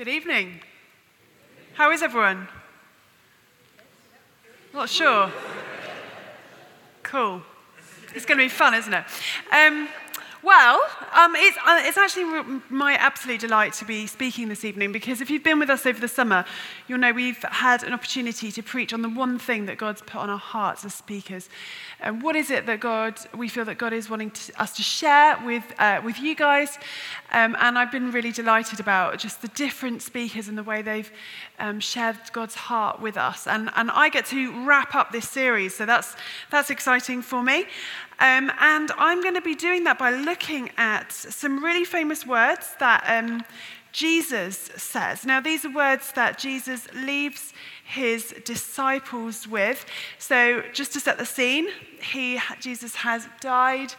Good evening. How is everyone? Not sure. Cool. It's going to be fun, isn't it? Um, well, um, it's, uh, it's actually my absolute delight to be speaking this evening because if you've been with us over the summer, you'll know we've had an opportunity to preach on the one thing that God's put on our hearts as speakers. And what is it that God, we feel that God is wanting to, us to share with, uh, with you guys? Um, and I've been really delighted about just the different speakers and the way they've um, shared God's heart with us. And, and I get to wrap up this series, so that's, that's exciting for me. Um, and I'm going to be doing that by looking at some really famous words that um, Jesus says. Now, these are words that Jesus leaves his disciples with. So, just to set the scene, he, Jesus has died.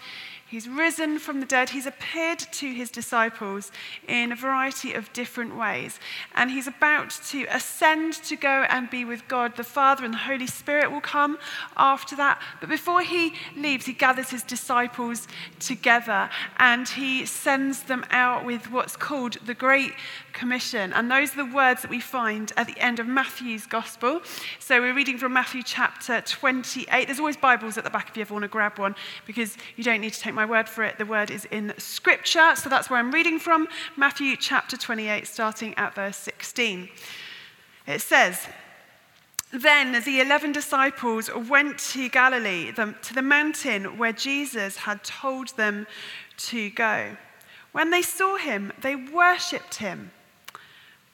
He's risen from the dead. He's appeared to his disciples in a variety of different ways. And he's about to ascend to go and be with God. The Father and the Holy Spirit will come after that. But before he leaves, he gathers his disciples together and he sends them out with what's called the Great Commission. And those are the words that we find at the end of Matthew's Gospel. So we're reading from Matthew chapter 28. There's always Bibles at the back if you ever want to grab one because you don't need to take my word for it. The word is in Scripture. So that's where I'm reading from Matthew chapter 28, starting at verse 16. It says, then the 11 disciples went to Galilee, to the mountain where Jesus had told them to go. When they saw him, they worshipped him,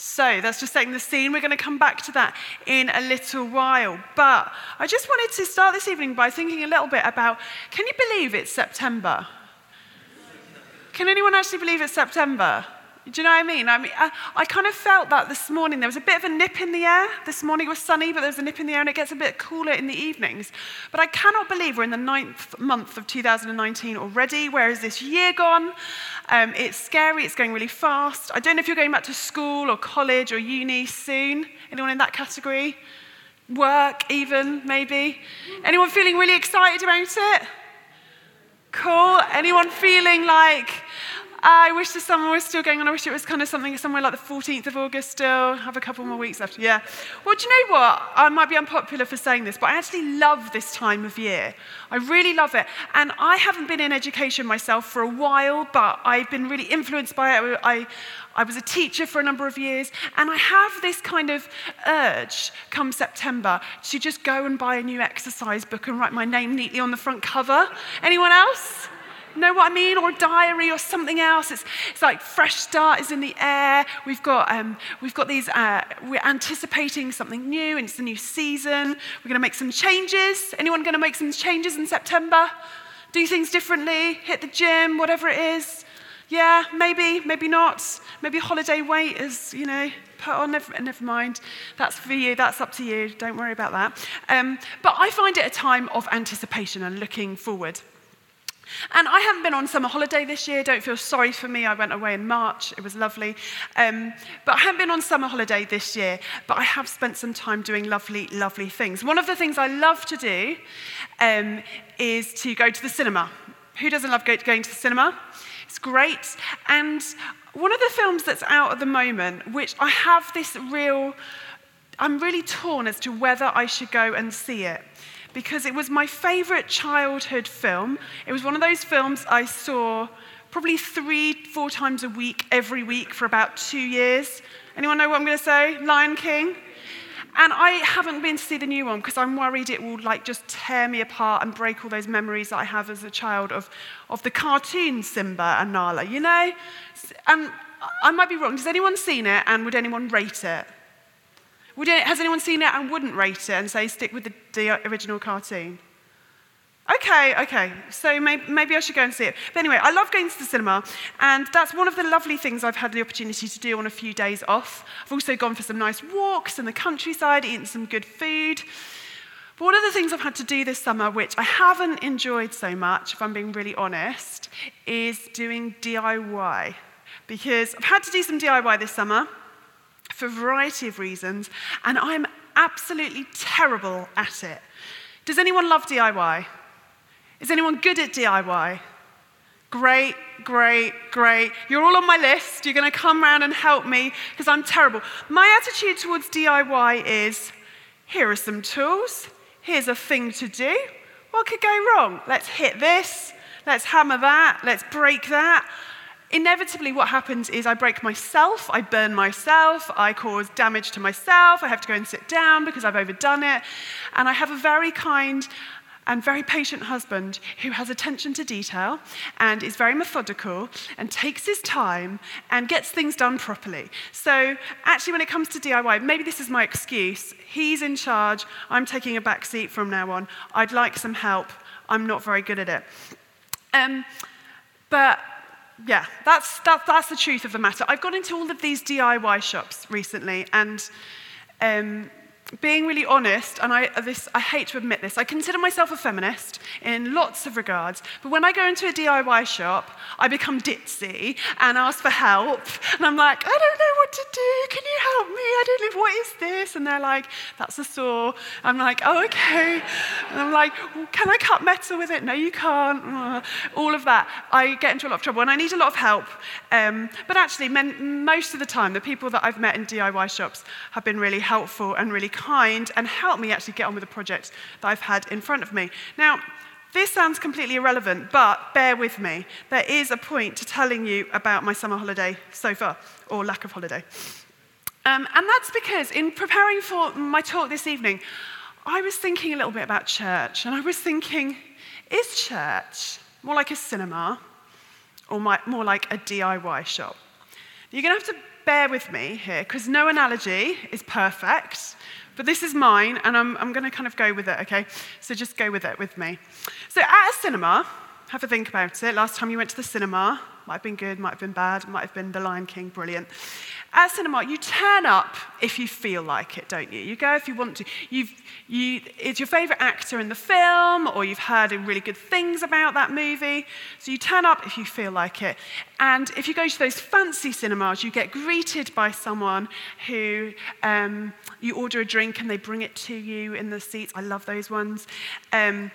So that's just setting the scene. We're going to come back to that in a little while. But I just wanted to start this evening by thinking a little bit about can you believe it's September? Can anyone actually believe it's September? Do you know what I mean? I mean, I, I, kind of felt that this morning. There was a bit of a nip in the air. This morning it was sunny, but there was a nip in the air, and it gets a bit cooler in the evenings. But I cannot believe we're in the ninth month of 2019 already. Where is this year gone? Um, it's scary. It's going really fast. I don't know if you're going back to school or college or uni soon. Anyone in that category? Work, even, maybe? Anyone feeling really excited about it? Cool. Anyone feeling like, I wish the summer was still going on. I wish it was kind of something somewhere like the 14th of August still. Have a couple more weeks left. Yeah. Well, do you know what? I might be unpopular for saying this, but I actually love this time of year. I really love it. And I haven't been in education myself for a while, but I've been really influenced by it. I, I was a teacher for a number of years, and I have this kind of urge come September to just go and buy a new exercise book and write my name neatly on the front cover. Anyone else? Know what I mean? Or a diary or something else. It's, it's like fresh start is in the air. We've got, um, we've got these, uh, we're anticipating something new and it's the new season. We're going to make some changes. Anyone going to make some changes in September? Do things differently? Hit the gym, whatever it is? Yeah, maybe, maybe not. Maybe holiday weight is, you know, put on, never, never mind. That's for you, that's up to you. Don't worry about that. Um, but I find it a time of anticipation and looking forward. And I haven't been on summer holiday this year. Don't feel sorry for me. I went away in March. It was lovely. Um, but I haven't been on summer holiday this year. But I have spent some time doing lovely, lovely things. One of the things I love to do um, is to go to the cinema. Who doesn't love going to the cinema? It's great. And one of the films that's out at the moment, which I have this real, I'm really torn as to whether I should go and see it because it was my favorite childhood film. It was one of those films I saw probably three, four times a week, every week for about two years. Anyone know what I'm going to say? Lion King? And I haven't been to see the new one because I'm worried it will like just tear me apart and break all those memories that I have as a child of, of the cartoon Simba and Nala, you know? And I might be wrong. Has anyone seen it and would anyone rate it? Would it, has anyone seen it and wouldn't rate it and say stick with the, the original cartoon? Okay, okay. So maybe, maybe, I should go and see it. But anyway, I love going to the cinema, and that's one of the lovely things I've had the opportunity to do on a few days off. I've also gone for some nice walks in the countryside, eaten some good food. But one of the things I've had to do this summer, which I haven't enjoyed so much, if I'm being really honest, is doing DIY. Because I've had to do some DIY this summer for a variety of reasons, and I'm absolutely terrible at it. Does anyone love DIY? Is anyone good at DIY? Great, great, great. You're all on my list. You're going to come around and help me because I'm terrible. My attitude towards DIY is here are some tools. Here's a thing to do. What could go wrong? Let's hit this. Let's hammer that. Let's break that. Inevitably, what happens is I break myself, I burn myself, I cause damage to myself, I have to go and sit down because I've overdone it. And I have a very kind and very patient husband who has attention to detail and is very methodical and takes his time and gets things done properly. So, actually, when it comes to DIY, maybe this is my excuse. He's in charge, I'm taking a back seat from now on. I'd like some help, I'm not very good at it. Um, but yeah, that's, that, that's the truth of the matter. I've gone into all of these DIY shops recently, and um, being really honest, and I, this, I hate to admit this, I consider myself a feminist in lots of regards, but when I go into a DIY shop, I become ditzy and ask for help. And I'm like, I don't know what to do. Can you help me? I don't know, what is this? And they're like, that's a saw. I'm like, oh, okay. And I'm like, well, can I cut metal with it? No, you can't. All of that. I get into a lot of trouble and I need a lot of help. Um, but actually, men, most of the time, the people that I've met in DIY shops have been really helpful and really kind and help me actually get on with the project that I've had in front of me. Now, this sounds completely irrelevant, but bear with me. There is a point to telling you about my summer holiday so far, or lack of holiday. Um, and that's because in preparing for my talk this evening, I was thinking a little bit about church, and I was thinking, is church more like a cinema or more like a DIY shop? You're going to have to bear with me here because no analogy is perfect. But this is mine, and I'm, I'm going to kind of go with it, okay? So just go with it with me. So at a cinema, have a think about it. Last time you went to the cinema, might have been good, might have been bad, might have been The Lion King, brilliant. At cinema, you turn up if you feel like it, don't you? You go if you want to. You've, you, it's your favourite actor in the film, or you've heard really good things about that movie. So you turn up if you feel like it. And if you go to those fancy cinemas, you get greeted by someone who um, you order a drink and they bring it to you in the seats. I love those ones. Um,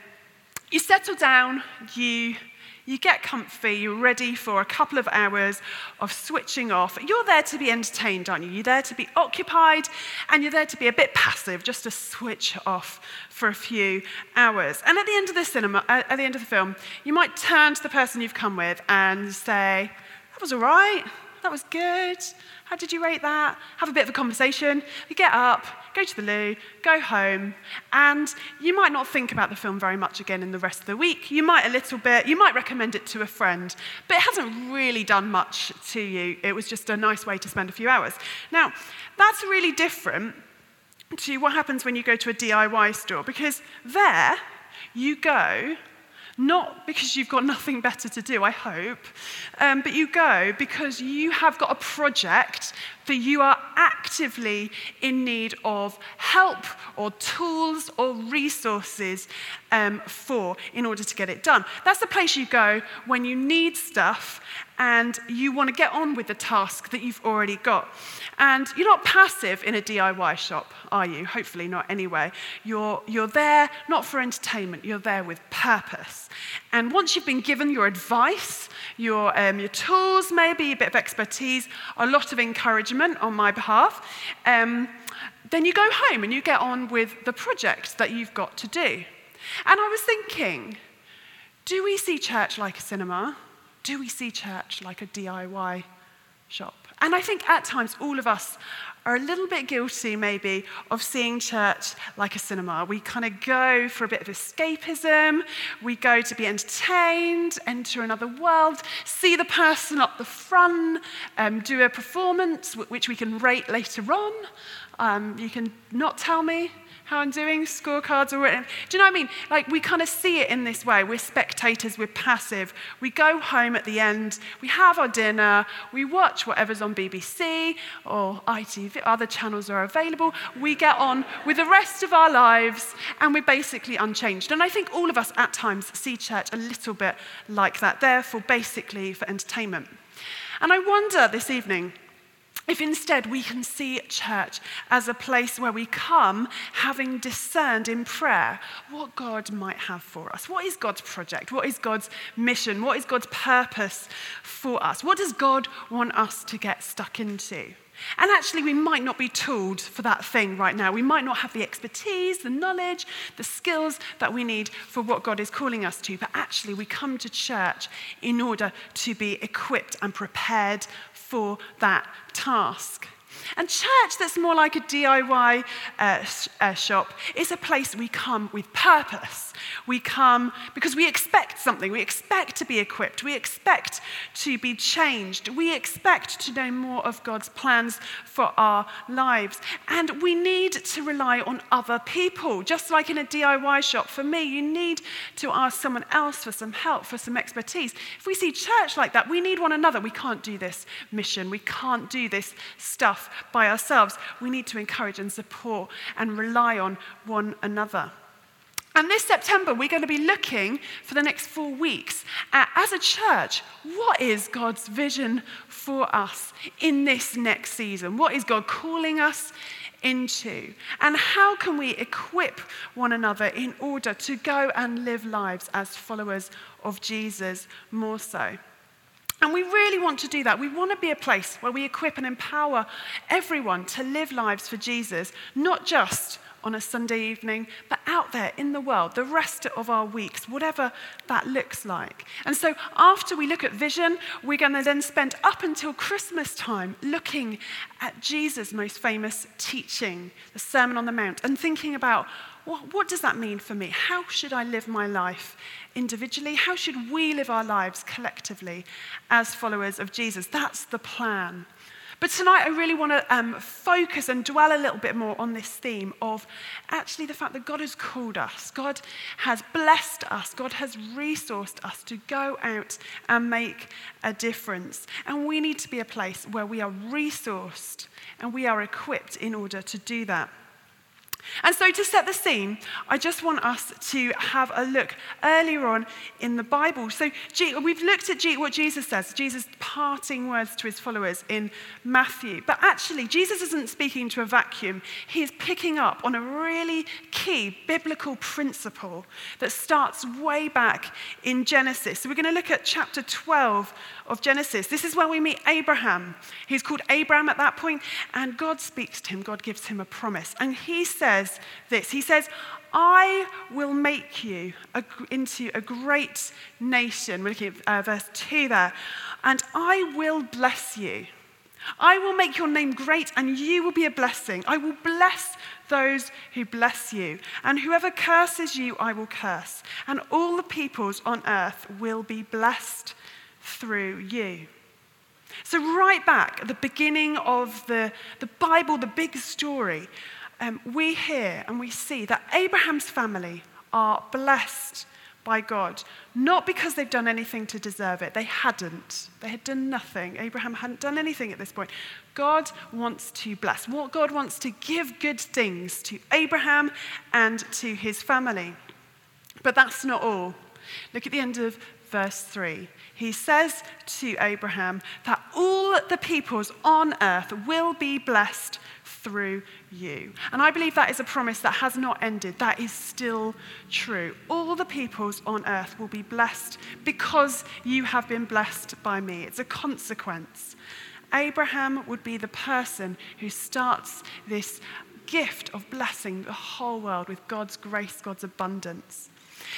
you settle down, you you get comfy, you're ready for a couple of hours of switching off. You're there to be entertained, aren't you? You're there to be occupied and you're there to be a bit passive, just to switch off for a few hours. And at the end of the cinema, uh, at the end of the film, you might turn to the person you've come with and say, That was all right, that was good. How did you rate that? Have a bit of a conversation. You get up, go to the loo, go home, and you might not think about the film very much again in the rest of the week. You might a little bit, you might recommend it to a friend, but it hasn't really done much to you. It was just a nice way to spend a few hours. Now, that's really different to what happens when you go to a DIY store, because there you go not because you've got nothing better to do, I hope, um, but you go because you have got a project that you are actively in need of help or tools or resources um, for in order to get it done. That's the place you go when you need stuff and you want to get on with the task that you've already got. And you're not passive in a DIY shop, are you? Hopefully not anyway. You're, you're there not for entertainment, you're there with purpose. And once you've been given your advice, your, um, your tools, maybe a bit of expertise, a lot of encouragement on my behalf, um, then you go home and you get on with the project that you've got to do. And I was thinking, do we see church like a cinema? Do we see church like a DIY shop? And I think at times all of us are a little bit guilty, maybe, of seeing church like a cinema. We kind of go for a bit of escapism, we go to be entertained, enter another world, see the person up the front, um, do a performance which we can rate later on. Um, you can not tell me how I'm doing, scorecards are written. Do you know what I mean? Like we kind of see it in this way. We're spectators, we're passive. We go home at the end, we have our dinner, we watch whatever's on BBC or ITV, other channels are available. We get on with the rest of our lives and we're basically unchanged. And I think all of us at times see church a little bit like that, therefore, basically for entertainment. And I wonder this evening if instead we can see church as a place where we come having discerned in prayer what God might have for us. What is God's project? What is God's mission? What is God's purpose for us? What does God want us to get stuck into? And actually, we might not be tooled for that thing right now. We might not have the expertise, the knowledge, the skills that we need for what God is calling us to. But actually, we come to church in order to be equipped and prepared for that task. And church that's more like a DIY uh, uh, shop is a place we come with purpose. We come because we expect something. We expect to be equipped. We expect to be changed. We expect to know more of God's plans for our lives. And we need to rely on other people. Just like in a DIY shop, for me, you need to ask someone else for some help, for some expertise. If we see church like that, we need one another. We can't do this mission. We can't do this stuff by ourselves. We need to encourage and support and rely on one another. And this September, we're going to be looking for the next four weeks at, as a church, what is God's vision for us in this next season? What is God calling us into? And how can we equip one another in order to go and live lives as followers of Jesus more so? And we really want to do that. We want to be a place where we equip and empower everyone to live lives for Jesus, not just on a Sunday evening, but out there in the world, the rest of our weeks, whatever that looks like. And so, after we look at vision, we're going to then spend up until Christmas time looking at Jesus' most famous teaching, the Sermon on the Mount, and thinking about what, what does that mean for me? How should I live my life individually? How should we live our lives collectively as followers of Jesus? That's the plan. But tonight, I really want to um, focus and dwell a little bit more on this theme of actually the fact that God has called us, God has blessed us, God has resourced us to go out and make a difference. And we need to be a place where we are resourced and we are equipped in order to do that. And so, to set the scene, I just want us to have a look earlier on in the Bible. So, we've looked at what Jesus says, Jesus' parting words to his followers in Matthew. But actually, Jesus isn't speaking to a vacuum. He's picking up on a really key biblical principle that starts way back in Genesis. So, we're going to look at chapter 12 of Genesis. This is where we meet Abraham. He's called Abram at that point, and God speaks to him, God gives him a promise. And he says, says this He says, I will make you a, into a great nation. We're looking at uh, verse 2 there. And I will bless you. I will make your name great, and you will be a blessing. I will bless those who bless you. And whoever curses you, I will curse. And all the peoples on earth will be blessed through you. So, right back at the beginning of the, the Bible, the big story, um, we hear and we see that Abraham's family are blessed by God, not because they've done anything to deserve it. They hadn't. They had done nothing. Abraham hadn't done anything at this point. God wants to bless. What God wants to give good things to Abraham and to his family. But that's not all. Look at the end of verse 3. He says to Abraham that all the peoples on earth will be blessed through you. And I believe that is a promise that has not ended. That is still true. All the peoples on earth will be blessed because you have been blessed by me. It's a consequence. Abraham would be the person who starts this gift of blessing the whole world with God's grace, God's abundance.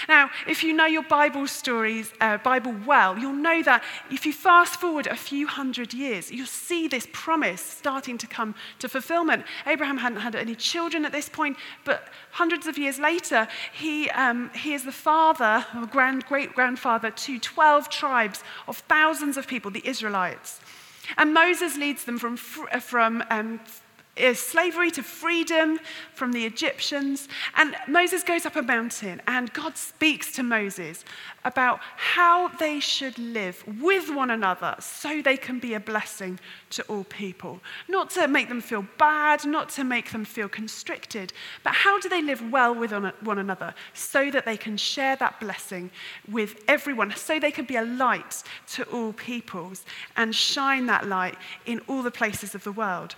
Now, if you know your Bible stories, uh, Bible well, you'll know that if you fast forward a few hundred years, you'll see this promise starting to come to fulfillment. Abraham hadn't had any children at this point, but hundreds of years later, he, um, he is the father, or grand, great grandfather, to 12 tribes of thousands of people, the Israelites. And Moses leads them from, from um, slavery to freedom from the Egyptians. And Moses goes up a mountain, and God speaks to Moses about how they should live with one another so they can be a blessing to all people. Not to make them feel bad, not to make them feel constricted, but how do they live well with one another so that they can share that blessing with everyone, so they can be a light to all peoples and shine that light in all the places of the world.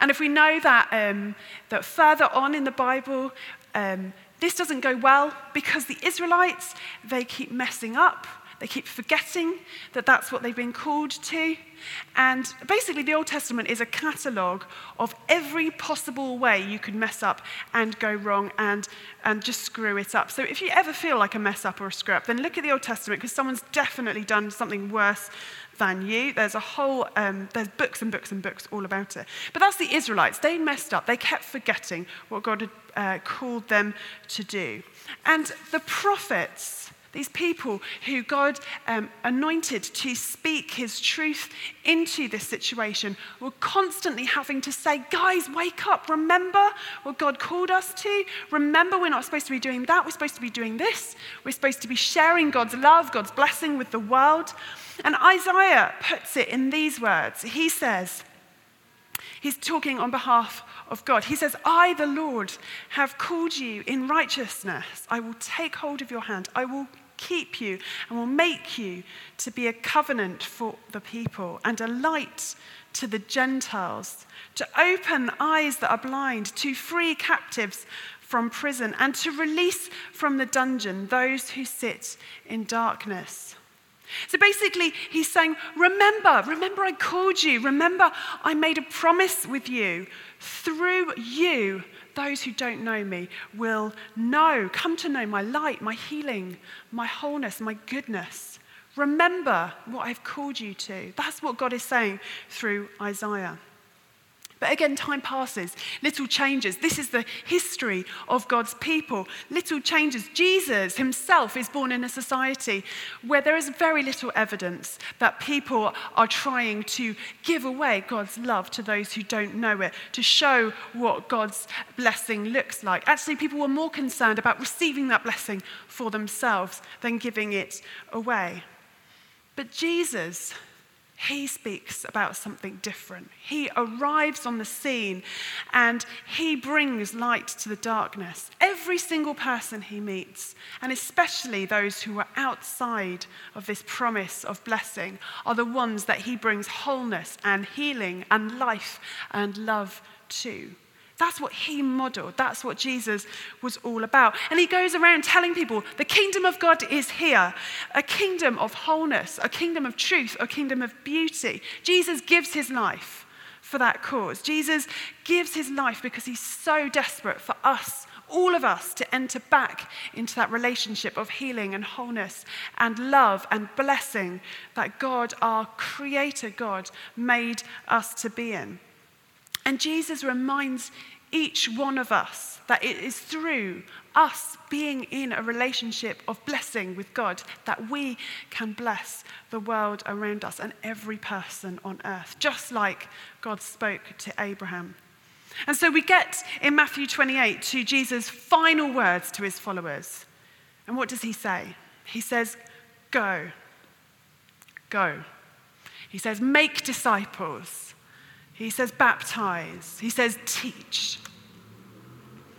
And if we know that, um, that further on in the Bible, um, this doesn't go well because the Israelites, they keep messing up. They keep forgetting that that's what they've been called to. And basically, the Old Testament is a catalogue of every possible way you could mess up and go wrong and, and just screw it up. So, if you ever feel like a mess up or a screw up, then look at the Old Testament because someone's definitely done something worse than you. There's a whole, um, there's books and books and books all about it. But that's the Israelites. They messed up. They kept forgetting what God had uh, called them to do. And the prophets, these people who God um, anointed to speak his truth into this situation were constantly having to say, Guys, wake up. Remember what God called us to. Remember, we're not supposed to be doing that. We're supposed to be doing this. We're supposed to be sharing God's love, God's blessing with the world. And Isaiah puts it in these words. He says, He's talking on behalf of God. He says, I, the Lord, have called you in righteousness. I will take hold of your hand. I will keep you and will make you to be a covenant for the people and a light to the Gentiles, to open eyes that are blind, to free captives from prison, and to release from the dungeon those who sit in darkness. So basically, he's saying, Remember, remember I called you. Remember I made a promise with you. Through you, those who don't know me will know, come to know my light, my healing, my wholeness, my goodness. Remember what I've called you to. That's what God is saying through Isaiah. But again, time passes, little changes. This is the history of God's people. Little changes. Jesus himself is born in a society where there is very little evidence that people are trying to give away God's love to those who don't know it, to show what God's blessing looks like. Actually, people were more concerned about receiving that blessing for themselves than giving it away. But Jesus, he speaks about something different. He arrives on the scene and he brings light to the darkness. Every single person he meets, and especially those who are outside of this promise of blessing, are the ones that he brings wholeness and healing and life and love to. That's what he modeled. That's what Jesus was all about. And he goes around telling people the kingdom of God is here a kingdom of wholeness, a kingdom of truth, a kingdom of beauty. Jesus gives his life for that cause. Jesus gives his life because he's so desperate for us, all of us, to enter back into that relationship of healing and wholeness and love and blessing that God, our creator God, made us to be in. And Jesus reminds each one of us that it is through us being in a relationship of blessing with God that we can bless the world around us and every person on earth, just like God spoke to Abraham. And so we get in Matthew 28 to Jesus' final words to his followers. And what does he say? He says, Go. Go. He says, Make disciples he says baptize. He says teach.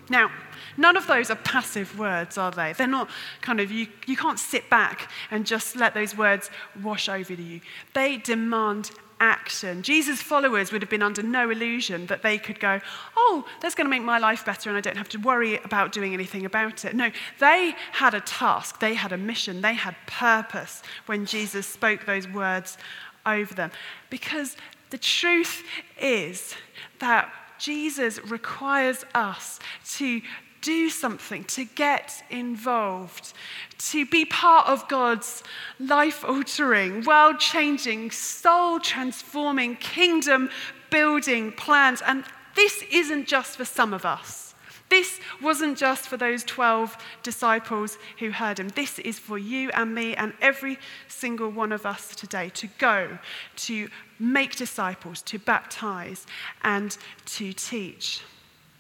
Now, none of those are passive words, are they? They're not kind of, you, you can't sit back and just let those words wash over you. They demand action. Jesus' followers would have been under no illusion that they could go, oh, that's going to make my life better and I don't have to worry about doing anything about it. No, they had a task, they had a mission, they had purpose when Jesus spoke those words over them. Because the truth is that Jesus requires us to do something, to get involved, to be part of God's life altering, world changing, soul transforming, kingdom building plans. And this isn't just for some of us. This wasn't just for those 12 disciples who heard him. This is for you and me and every single one of us today to go, to make disciples, to baptize, and to teach.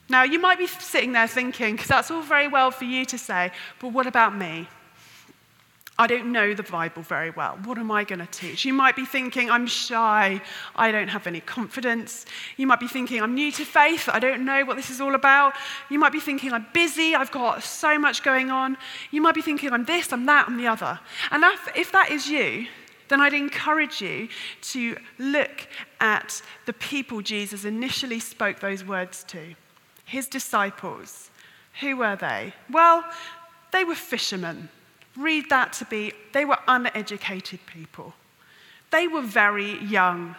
Now, you might be sitting there thinking, because that's all very well for you to say, but what about me? I don't know the Bible very well. What am I going to teach? You might be thinking, I'm shy. I don't have any confidence. You might be thinking, I'm new to faith. I don't know what this is all about. You might be thinking, I'm busy. I've got so much going on. You might be thinking, I'm this, I'm that, I'm the other. And if, that is you, then I'd encourage you to look at the people Jesus initially spoke those words to his disciples. Who were they? Well, they were fishermen. Read that to be, they were uneducated people. They were very young.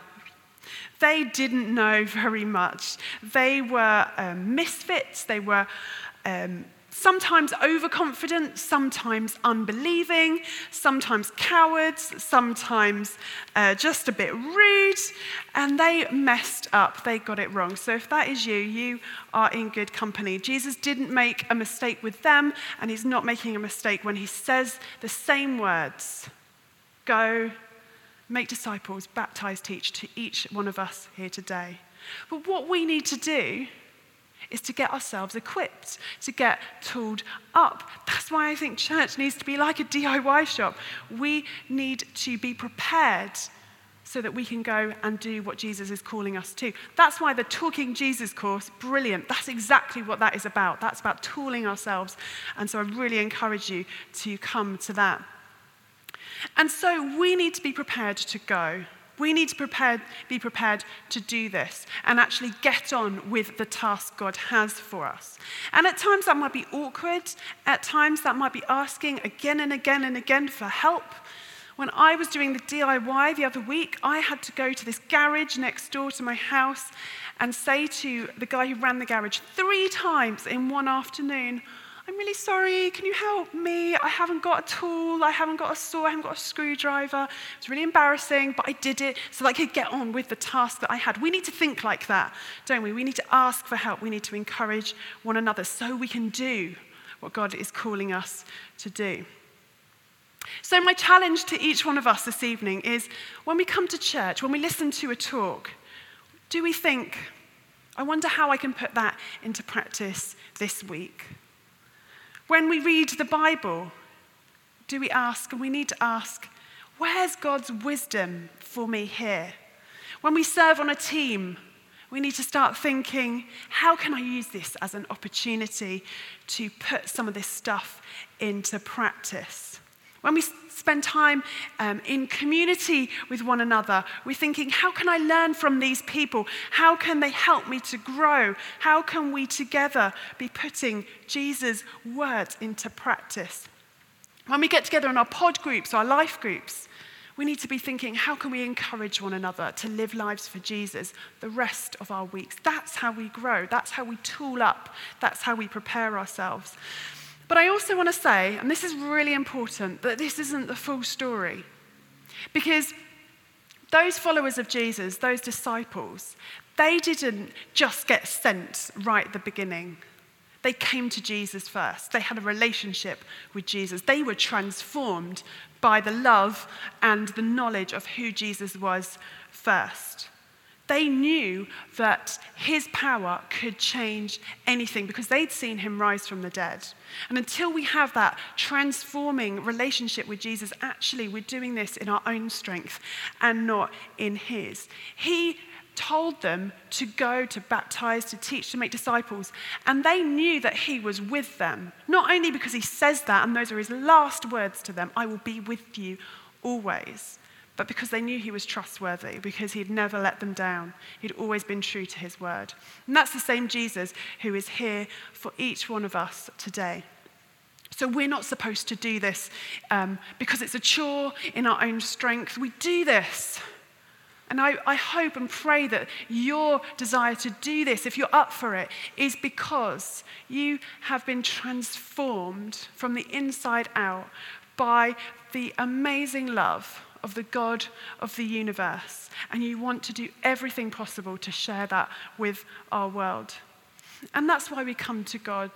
They didn't know very much. They were um, misfits. They were um, sometimes overconfident, sometimes unbelieving, sometimes cowards, sometimes uh, just a bit rude, and they messed up. They got it wrong. So if that is you, you are in good company. Jesus didn't make a mistake with them, and he's not making a mistake when he says the same words go, make disciples, baptize, teach to each one of us here today. But what we need to do is to get ourselves equipped, to get tooled up. That's why I think church needs to be like a DIY shop. We need to be prepared so that we can go and do what Jesus is calling us to. That's why the Talking Jesus course, brilliant. That's exactly what that is about. That's about tooling ourselves. And so I really encourage you to come to that. And so we need to be prepared to go. We need to be prepared to do this and actually get on with the task God has for us. And at times that might be awkward. At times that might be asking again and again and again for help. When I was doing the DIY the other week, I had to go to this garage next door to my house and say to the guy who ran the garage three times in one afternoon, I'm really sorry, can you help me? I haven't got a tool, I haven't got a saw, I haven't got a screwdriver. It's really embarrassing, but I did it so that I could get on with the task that I had. We need to think like that, don't we? We need to ask for help, we need to encourage one another so we can do what God is calling us to do. So, my challenge to each one of us this evening is when we come to church, when we listen to a talk, do we think, I wonder how I can put that into practice this week? When we read the Bible, do we ask, and we need to ask, where's God's wisdom for me here? When we serve on a team, we need to start thinking, how can I use this as an opportunity to put some of this stuff into practice? When we spend time um, in community with one another, we're thinking, how can I learn from these people? How can they help me to grow? How can we together be putting Jesus' words into practice? When we get together in our pod groups, our life groups, we need to be thinking, how can we encourage one another to live lives for Jesus the rest of our weeks? That's how we grow. That's how we tool up. That's how we prepare ourselves. But I also want to say, and this is really important, that this isn't the full story. Because those followers of Jesus, those disciples, they didn't just get sent right at the beginning. They came to Jesus first. They had a relationship with Jesus. They were transformed by the love and the knowledge of who Jesus was first. They knew that his power could change anything because they'd seen him rise from the dead. And until we have that transforming relationship with Jesus, actually, we're doing this in our own strength and not in his. He told them to go to baptize, to teach, to make disciples. And they knew that he was with them. Not only because he says that, and those are his last words to them I will be with you always but because they knew he was trustworthy, because he'd never let them down. He'd always been true to his word. And that's the same Jesus who is here for each one of us today. So we're not supposed to do this um, because it's a chore in our own strength. We do this. And I, I hope and pray that your desire to do this, if you're up for it, is because you have been transformed from the inside out by the amazing love of the God of the universe, and you want to do everything possible to share that with our world. And that's why we come to God.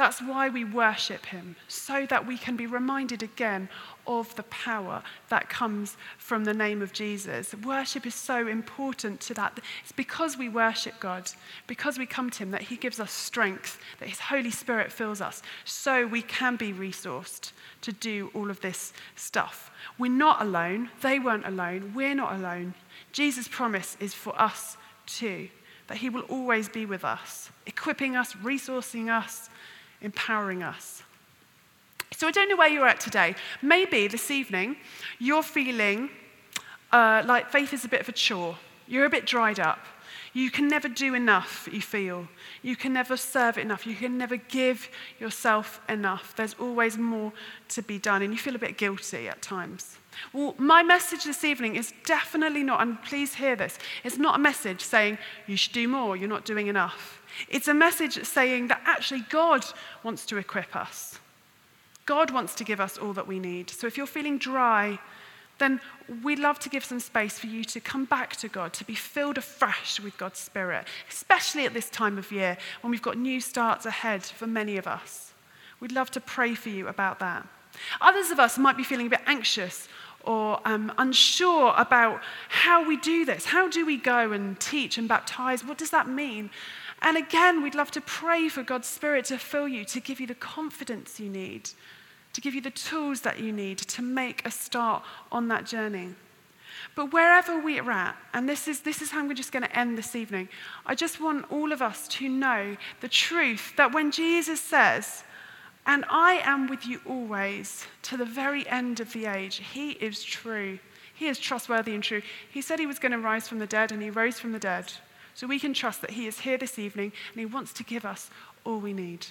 That's why we worship Him, so that we can be reminded again of the power that comes from the name of Jesus. Worship is so important to that. It's because we worship God, because we come to Him, that He gives us strength, that His Holy Spirit fills us, so we can be resourced to do all of this stuff. We're not alone. They weren't alone. We're not alone. Jesus' promise is for us too, that He will always be with us, equipping us, resourcing us empowering us. So I don't know where you're at today. Maybe this evening you're feeling uh, like faith is a bit of a chore. You're a bit dried up. You can never do enough, you feel. You can never serve enough. You can never give yourself enough. There's always more to be done, and you feel a bit guilty at times. Well, my message this evening is definitely not, and please hear this, it's not a message saying you should do more, you're not doing enough. It's a message saying that actually God wants to equip us. God wants to give us all that we need. So if you're feeling dry, then we'd love to give some space for you to come back to God, to be filled afresh with God's Spirit, especially at this time of year when we've got new starts ahead for many of us. We'd love to pray for you about that. Others of us might be feeling a bit anxious or um, unsure about how we do this. How do we go and teach and baptize? What does that mean? And again, we'd love to pray for God's Spirit to fill you, to give you the confidence you need, to give you the tools that you need to make a start on that journey. But wherever we're at, and this is, this is how I'm just going to end this evening, I just want all of us to know the truth that when Jesus says, and I am with you always to the very end of the age. He is true. He is trustworthy and true. He said he was going to rise from the dead, and he rose from the dead. So we can trust that he is here this evening and he wants to give us all we need.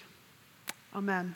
Amen.